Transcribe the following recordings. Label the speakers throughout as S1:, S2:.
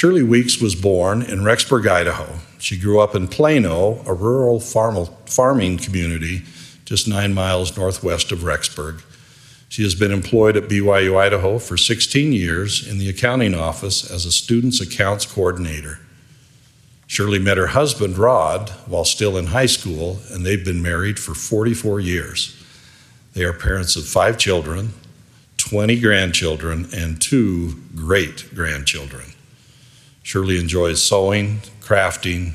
S1: Shirley Weeks was born in Rexburg, Idaho. She grew up in Plano, a rural farm- farming community just nine miles northwest of Rexburg. She has been employed at BYU Idaho for 16 years in the accounting office as a student's accounts coordinator. Shirley met her husband, Rod, while still in high school, and they've been married for 44 years. They are parents of five children, 20 grandchildren, and two great grandchildren. Shirley enjoys sewing, crafting,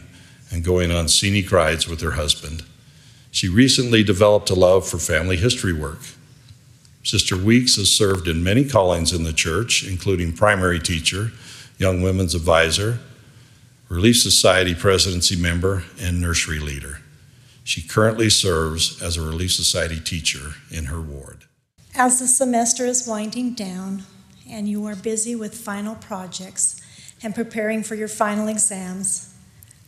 S1: and going on scenic rides with her husband. She recently developed a love for family history work. Sister Weeks has served in many callings in the church, including primary teacher, young women's advisor, Relief Society presidency member, and nursery leader. She currently serves as a Relief Society teacher in her ward.
S2: As the semester is winding down and you are busy with final projects, and preparing for your final exams,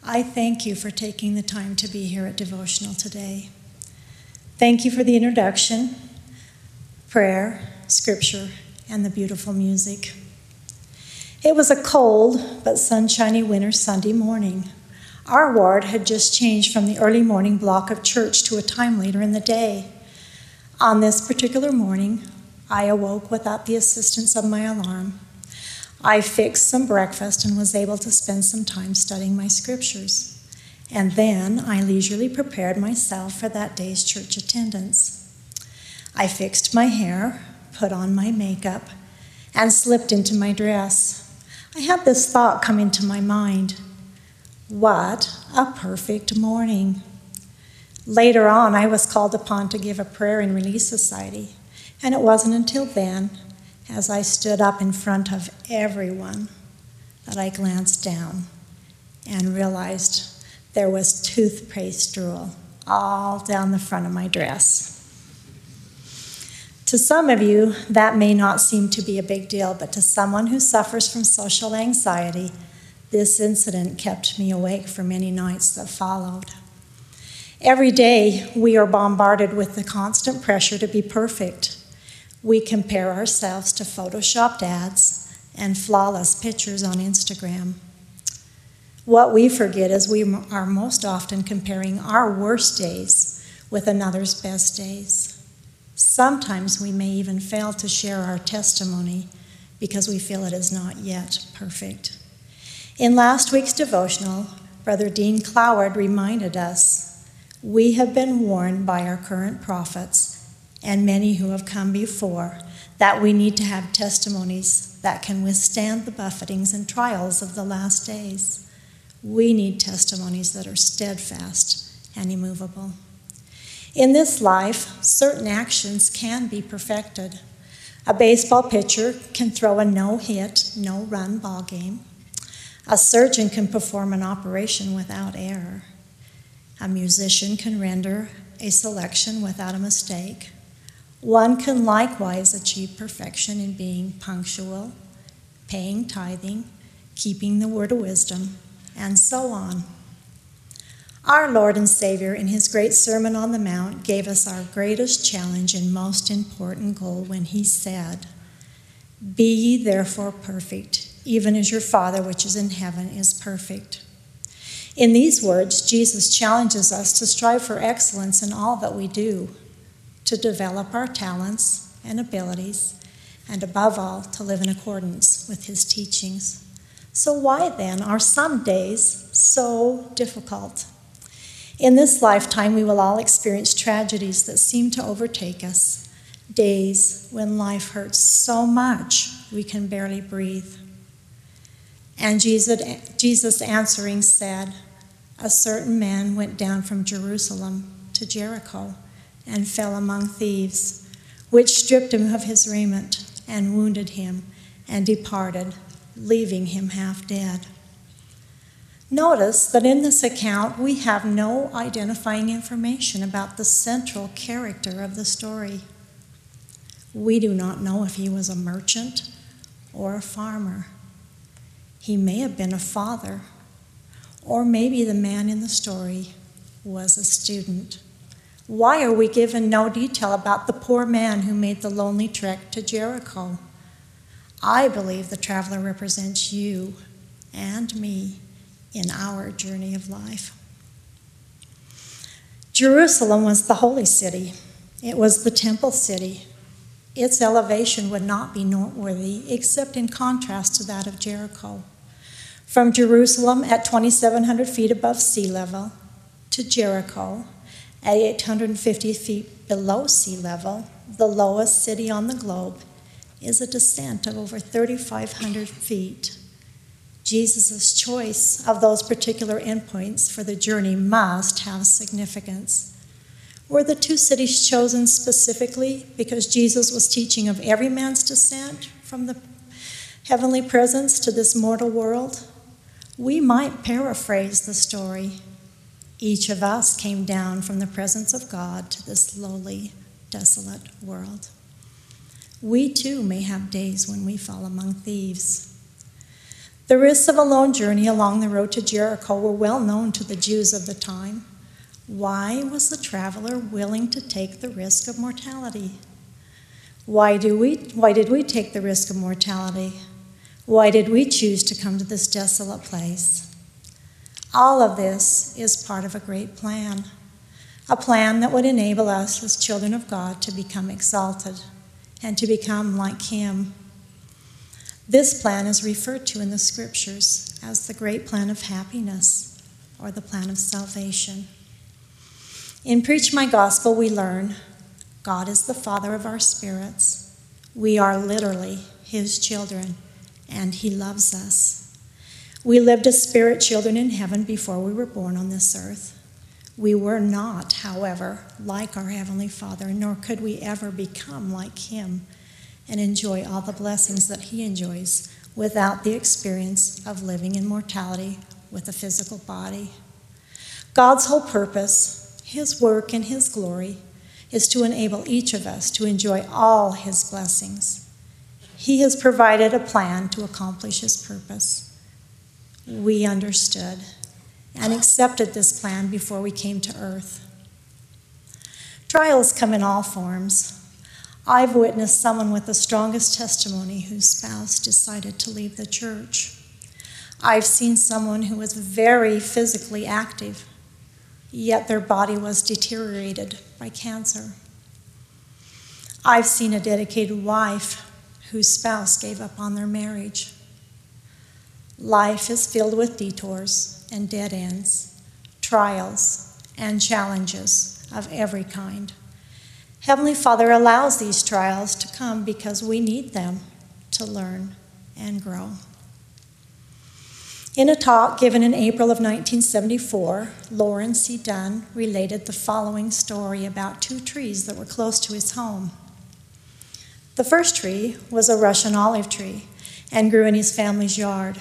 S2: I thank you for taking the time to be here at devotional today. Thank you for the introduction, prayer, scripture, and the beautiful music. It was a cold but sunshiny winter Sunday morning. Our ward had just changed from the early morning block of church to a time later in the day. On this particular morning, I awoke without the assistance of my alarm. I fixed some breakfast and was able to spend some time studying my scriptures. And then I leisurely prepared myself for that day's church attendance. I fixed my hair, put on my makeup, and slipped into my dress. I had this thought come into my mind What a perfect morning! Later on, I was called upon to give a prayer in Relief Society, and it wasn't until then as I stood up in front of everyone that I glanced down and realized there was toothpaste drool all down the front of my dress. To some of you, that may not seem to be a big deal, but to someone who suffers from social anxiety, this incident kept me awake for many nights that followed. Every day, we are bombarded with the constant pressure to be perfect we compare ourselves to photoshopped ads and flawless pictures on Instagram. What we forget is we are most often comparing our worst days with another's best days. Sometimes we may even fail to share our testimony because we feel it is not yet perfect. In last week's devotional, Brother Dean Cloward reminded us we have been warned by our current prophets and many who have come before, that we need to have testimonies that can withstand the buffetings and trials of the last days. We need testimonies that are steadfast and immovable. In this life, certain actions can be perfected. A baseball pitcher can throw a no hit, no run ball game. A surgeon can perform an operation without error. A musician can render a selection without a mistake. One can likewise achieve perfection in being punctual, paying tithing, keeping the word of wisdom, and so on. Our Lord and Savior, in his great Sermon on the Mount, gave us our greatest challenge and most important goal when he said, Be ye therefore perfect, even as your Father which is in heaven is perfect. In these words, Jesus challenges us to strive for excellence in all that we do to develop our talents and abilities, and above all, to live in accordance with His teachings. So, why then are some days so difficult? In this lifetime, we will all experience tragedies that seem to overtake us, days when life hurts so much we can barely breathe. And Jesus, Jesus answering said, A certain man went down from Jerusalem to Jericho and fell among thieves, which stripped him of his raiment and wounded him and departed, leaving him half dead. Notice that in this account we have no identifying information about the central character of the story. We do not know if he was a merchant or a farmer. He may have been a father, or maybe the man in the story was a student. Why are we given no detail about the poor man who made the lonely trek to Jericho? I believe the traveler represents you and me in our journey of life. Jerusalem was the holy city, it was the temple city. Its elevation would not be noteworthy except in contrast to that of Jericho. From Jerusalem at 2,700 feet above sea level to Jericho at 850 feet below sea level, the lowest city on the globe, is a descent of over 3,500 feet. Jesus' choice of those particular endpoints for the journey must have significance. Were the two cities chosen specifically because Jesus was teaching of every man's descent from the heavenly presence to this mortal world? We might paraphrase the story. Each of us came down from the presence of God to this lowly, desolate world. We too may have days when we fall among thieves. The risks of a lone journey along the road to Jericho were well known to the Jews of the time. Why was the traveler willing to take the risk of mortality? Why, do we, why did we take the risk of mortality? Why did we choose to come to this desolate place? All of this is part of a great plan, a plan that would enable us as children of God to become exalted and to become like Him. This plan is referred to in the scriptures as the great plan of happiness or the plan of salvation. In Preach My Gospel, we learn God is the Father of our spirits. We are literally His children, and He loves us. We lived as spirit children in heaven before we were born on this earth. We were not, however, like our Heavenly Father, nor could we ever become like Him and enjoy all the blessings that He enjoys without the experience of living in mortality with a physical body. God's whole purpose, His work, and His glory is to enable each of us to enjoy all His blessings. He has provided a plan to accomplish His purpose. We understood and accepted this plan before we came to earth. Trials come in all forms I've witnessed someone with the strongest testimony whose spouse decided to leave the church. I've seen someone who was very physically active, yet their body was deteriorated by cancer. I've seen a dedicated wife whose spouse gave up on their marriage. Life is filled with detours and dead ends, trials and challenges of every kind. Heavenly Father allows these trials to come because we need them to learn and grow. In a talk given in April of 1974, Loren C. Dunn related the following story about two trees that were close to his home. The first tree was a Russian olive tree and grew in his family's yard.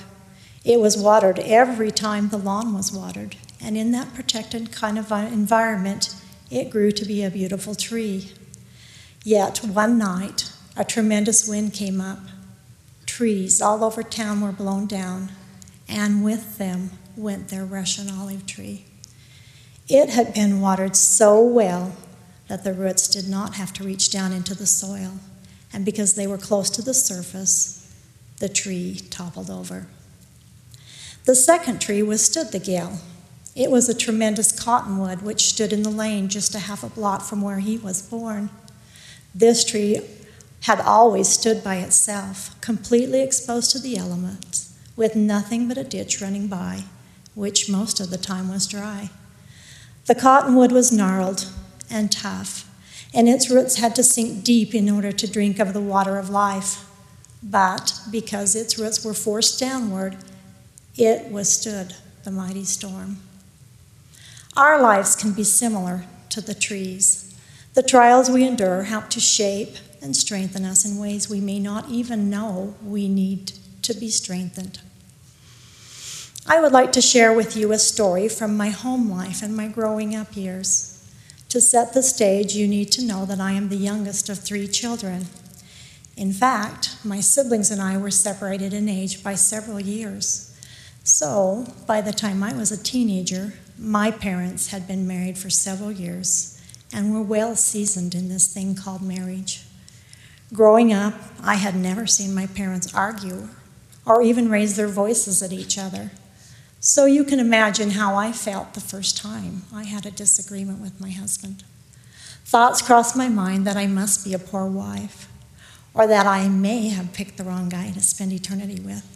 S2: It was watered every time the lawn was watered, and in that protected kind of environment, it grew to be a beautiful tree. Yet one night, a tremendous wind came up. Trees all over town were blown down, and with them went their Russian olive tree. It had been watered so well that the roots did not have to reach down into the soil, and because they were close to the surface, the tree toppled over. The second tree withstood the gale. It was a tremendous cottonwood which stood in the lane just a half a block from where he was born. This tree had always stood by itself, completely exposed to the elements, with nothing but a ditch running by, which most of the time was dry. The cottonwood was gnarled and tough, and its roots had to sink deep in order to drink of the water of life. But because its roots were forced downward, it withstood the mighty storm. Our lives can be similar to the trees. The trials we endure help to shape and strengthen us in ways we may not even know we need to be strengthened. I would like to share with you a story from my home life and my growing up years. To set the stage, you need to know that I am the youngest of three children. In fact, my siblings and I were separated in age by several years. So, by the time I was a teenager, my parents had been married for several years and were well seasoned in this thing called marriage. Growing up, I had never seen my parents argue or even raise their voices at each other. So you can imagine how I felt the first time I had a disagreement with my husband. Thoughts crossed my mind that I must be a poor wife, or that I may have picked the wrong guy to spend eternity with.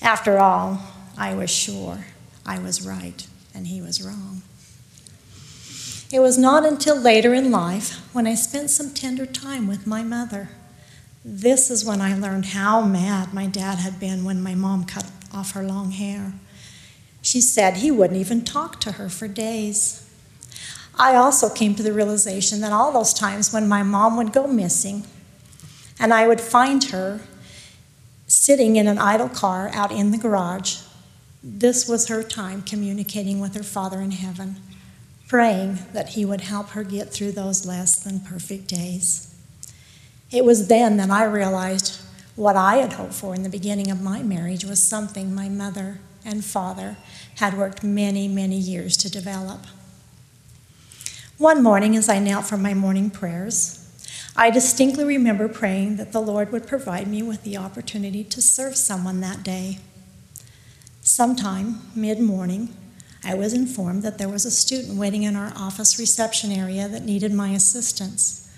S2: After all, I was sure I was right and he was wrong. It was not until later in life when I spent some tender time with my mother. This is when I learned how mad my dad had been when my mom cut off her long hair. She said he wouldn't even talk to her for days. I also came to the realization that all those times when my mom would go missing and I would find her sitting in an idle car out in the garage, this was her time communicating with her Father in heaven praying that He would help her get through those less than perfect days. It was then that I realized what I had hoped for in the beginning of my marriage was something my mother and father had worked many, many years to develop. One morning, as I knelt for my morning prayers, I distinctly remember praying that the Lord would provide me with the opportunity to serve someone that day. Sometime mid morning, I was informed that there was a student waiting in our office reception area that needed my assistance.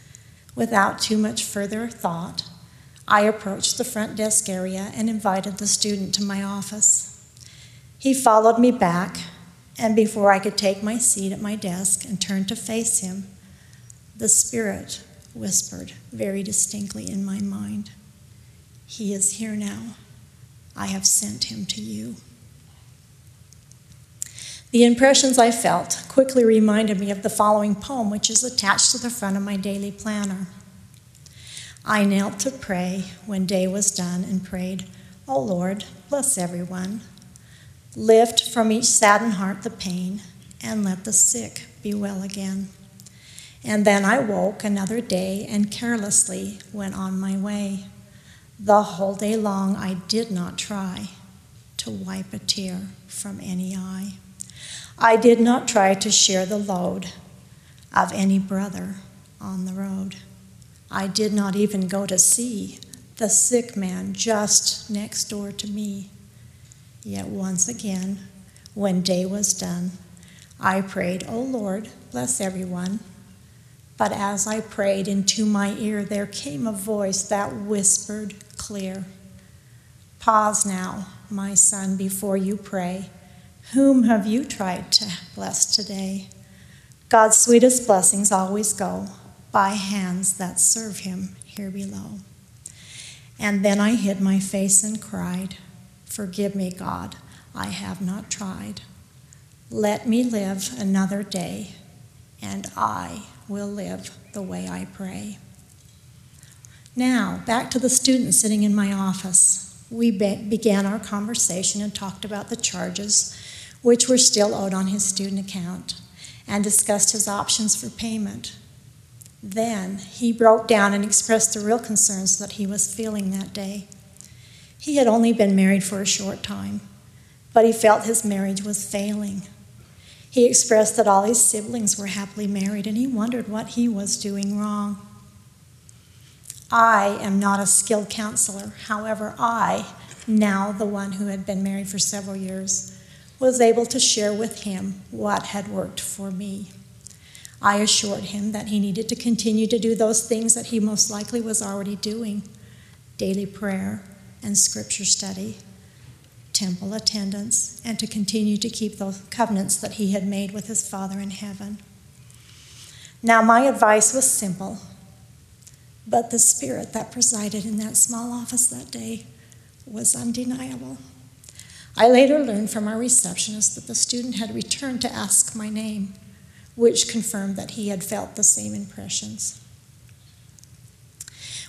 S2: Without too much further thought, I approached the front desk area and invited the student to my office. He followed me back, and before I could take my seat at my desk and turn to face him, the Spirit whispered very distinctly in my mind He is here now. I have sent him to you. The impressions I felt quickly reminded me of the following poem, which is attached to the front of my daily planner. I knelt to pray when day was done and prayed, O oh Lord, bless everyone. Lift from each saddened heart the pain, and let the sick be well again. And then I woke another day and carelessly went on my way. The whole day long I did not try to wipe a tear from any eye. I did not try to share the load of any brother on the road. I did not even go to see the sick man just next door to me. Yet once again, when day was done, I prayed, O Lord, bless everyone. But as I prayed into my ear, there came a voice that whispered clear Pause now, my son, before you pray. Whom have you tried to bless today? God's sweetest blessings always go by hands that serve him here below. And then I hid my face and cried, Forgive me, God, I have not tried. Let me live another day, and I will live the way I pray. Now, back to the student sitting in my office. We be- began our conversation and talked about the charges which were still owed on his student account, and discussed his options for payment. Then he broke down and expressed the real concerns that he was feeling that day. He had only been married for a short time, but he felt his marriage was failing. He expressed that all his siblings were happily married, and he wondered what he was doing wrong. I am not a skilled counselor. However, I, now the one who had been married for several years, was able to share with him what had worked for me. I assured him that he needed to continue to do those things that he most likely was already doing daily prayer and scripture study, temple attendance, and to continue to keep those covenants that he had made with his Father in heaven. Now, my advice was simple, but the spirit that presided in that small office that day was undeniable. I later learned from our receptionist that the student had returned to ask my name, which confirmed that he had felt the same impressions.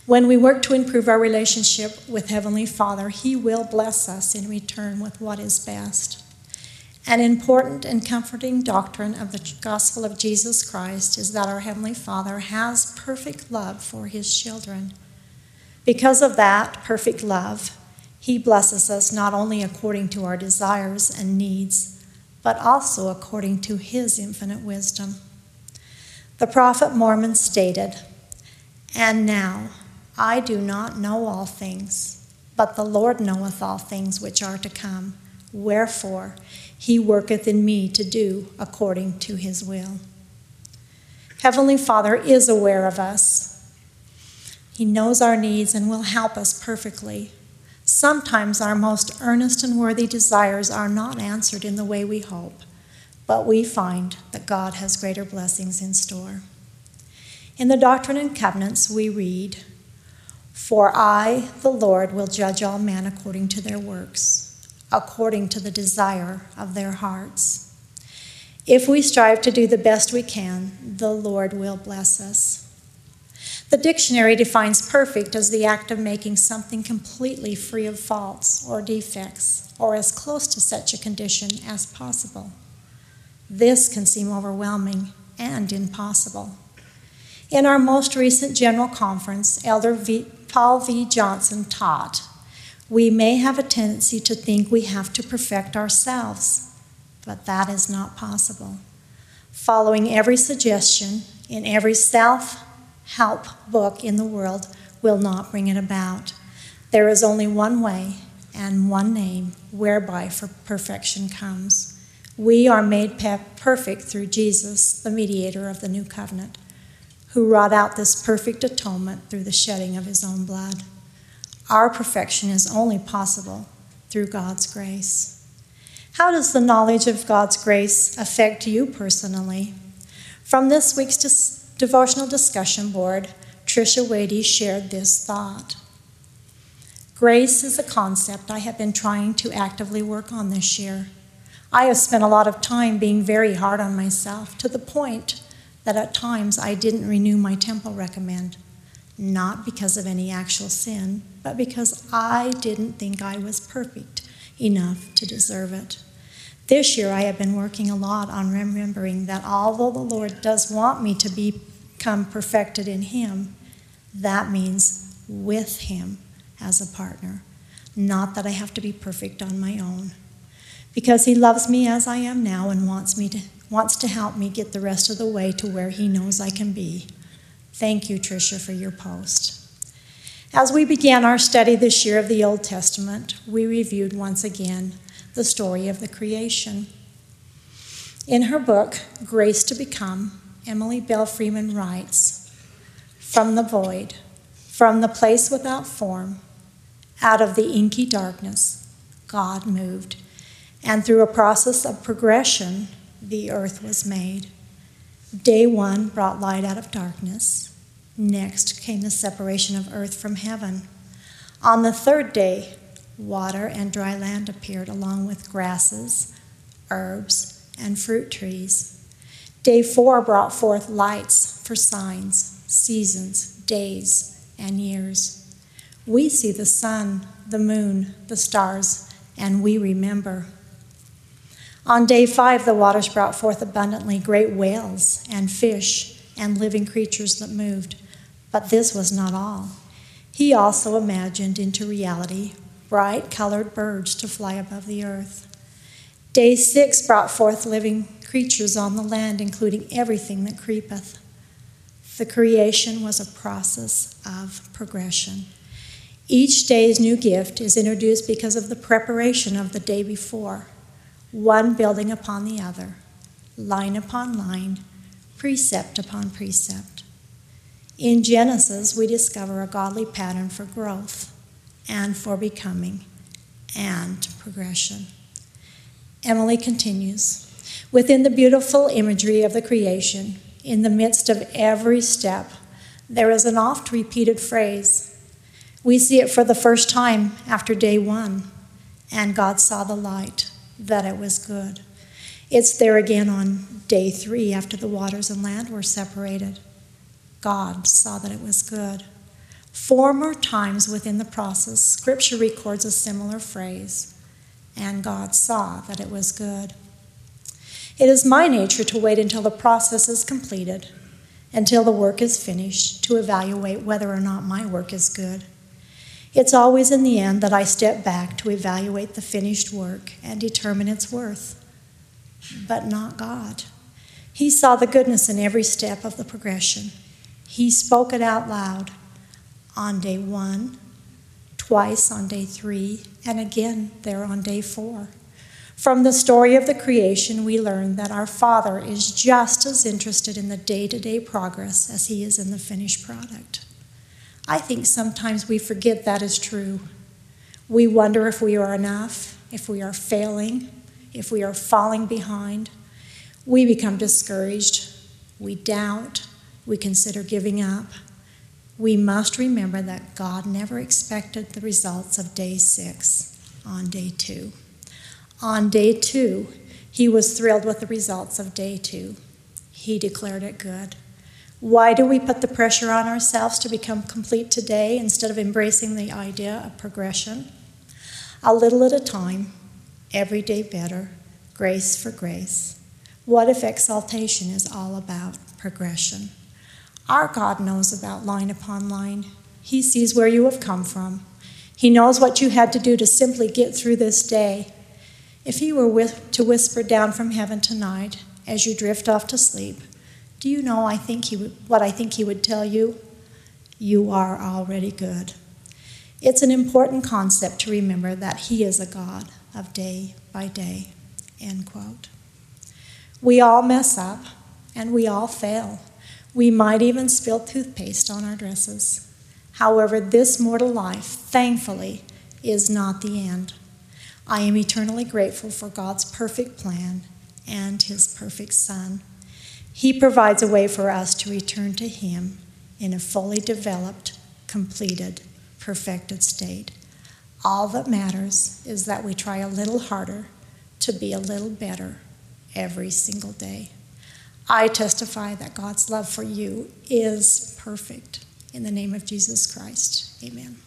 S2: When we work to improve our relationship with Heavenly Father, He will bless us in return with what is best. An important and comforting doctrine of the gospel of Jesus Christ is that our Heavenly Father has perfect love for His children. Because of that perfect love, he blesses us not only according to our desires and needs, but also according to His infinite wisdom. The prophet Mormon stated, And now I do not know all things, but the Lord knoweth all things which are to come. Wherefore, he worketh in me to do according to his will. Heavenly Father is aware of us. He knows our needs and will help us perfectly. Sometimes our most earnest and worthy desires are not answered in the way we hope, but we find that God has greater blessings in store. In the Doctrine and Covenants, we read, For I, the Lord, will judge all men according to their works, according to the desire of their hearts. If we strive to do the best we can, the Lord will bless us. The dictionary defines perfect as the act of making something completely free of faults or defects, or as close to such a condition as possible. This can seem overwhelming and impossible. In our most recent General Conference, Elder v. Paul V. Johnson taught we may have a tendency to think we have to perfect ourselves, but that is not possible. Following every suggestion in every self help book in the world will not bring it about. There is only one way and one name whereby for perfection comes. We are made perfect through Jesus, the mediator of the new covenant who wrought out this perfect atonement through the shedding of his own blood. Our perfection is only possible through God's grace. How does the knowledge of God's grace affect you personally? From this week's devotional discussion board, Tricia Wadey shared this thought. Grace is a concept I have been trying to actively work on this year. I have spent a lot of time being very hard on myself to the point that at times I didn't renew my temple recommend, not because of any actual sin, but because I didn't think I was perfect enough to deserve it. This year I have been working a lot on remembering that although the Lord does want me to become perfected in Him, that means with Him as a partner, not that I have to be perfect on my own. Because He loves me as I am now and wants me to wants to help me get the rest of the way to where He knows I can be. Thank you, Tricia, for your post. As we began our study this year of the Old Testament, we reviewed once again the story of the creation. In her book, Grace to Become, Emily Belle Freeman writes From the void, from the place without form, out of the inky darkness, God moved. And through a process of progression, the earth was made. Day one brought light out of darkness. Next came the separation of earth from heaven. On the third day, water and dry land appeared, along with grasses, herbs, and fruit trees. Day four brought forth lights for signs, seasons, days, and years. We see the sun, the moon, the stars, and we remember. On day five, the waters brought forth abundantly great whales and fish and living creatures that moved. But this was not all. He also imagined into reality bright colored birds to fly above the earth. Day six brought forth living creatures on the land, including everything that creepeth. The creation was a process of progression. Each day's new gift is introduced because of the preparation of the day before one building upon the other, line upon line, precept upon precept. In Genesis, we discover a godly pattern for growth and for becoming and progression. Emily continues Within the beautiful imagery of the creation, in the midst of every step, there is an oft repeated phrase. We see it for the first time after day one, and God saw the light that it was good. It's there again on day three after the waters and land were separated. God saw that it was good. Four more times within the process, Scripture records a similar phrase, and God saw that it was good. It is my nature to wait until the process is completed, until the work is finished, to evaluate whether or not my work is good. It's always in the end that I step back to evaluate the finished work and determine its worth, but not God. He saw the goodness in every step of the progression. He spoke it out loud on day 1, twice on day three, and again there on day four. From the story of the creation, we learn that our Father is just as interested in the day to day progress as He is in the finished product. I think sometimes we forget that is true. We wonder if we are enough, if we are failing, if we are falling behind. We become discouraged, we doubt, we consider giving up. We must remember that God never expected the results of day six on day two. On day two, he was thrilled with the results of day two. He declared it good. Why do we put the pressure on ourselves to become complete today instead of embracing the idea of progression? A little at a time, every day better, grace for grace. What if exaltation is all about progression? Our God knows about line upon line. He sees where you have come from. He knows what you had to do to simply get through this day. If He were to whisper down from heaven tonight as you drift off to sleep, do you know I think he would, what I think He would tell you? You are already good. It's an important concept to remember that He is a God of day by day. End quote. We all mess up and we all fail. We might even spill toothpaste on our dresses. However, this mortal life, thankfully, is not the end. I am eternally grateful for God's perfect plan and His perfect Son. He provides a way for us to return to Him in a fully developed, completed, perfected state. All that matters is that we try a little harder to be a little better every single day. I testify that God's love for you is perfect. In the name of Jesus Christ, amen.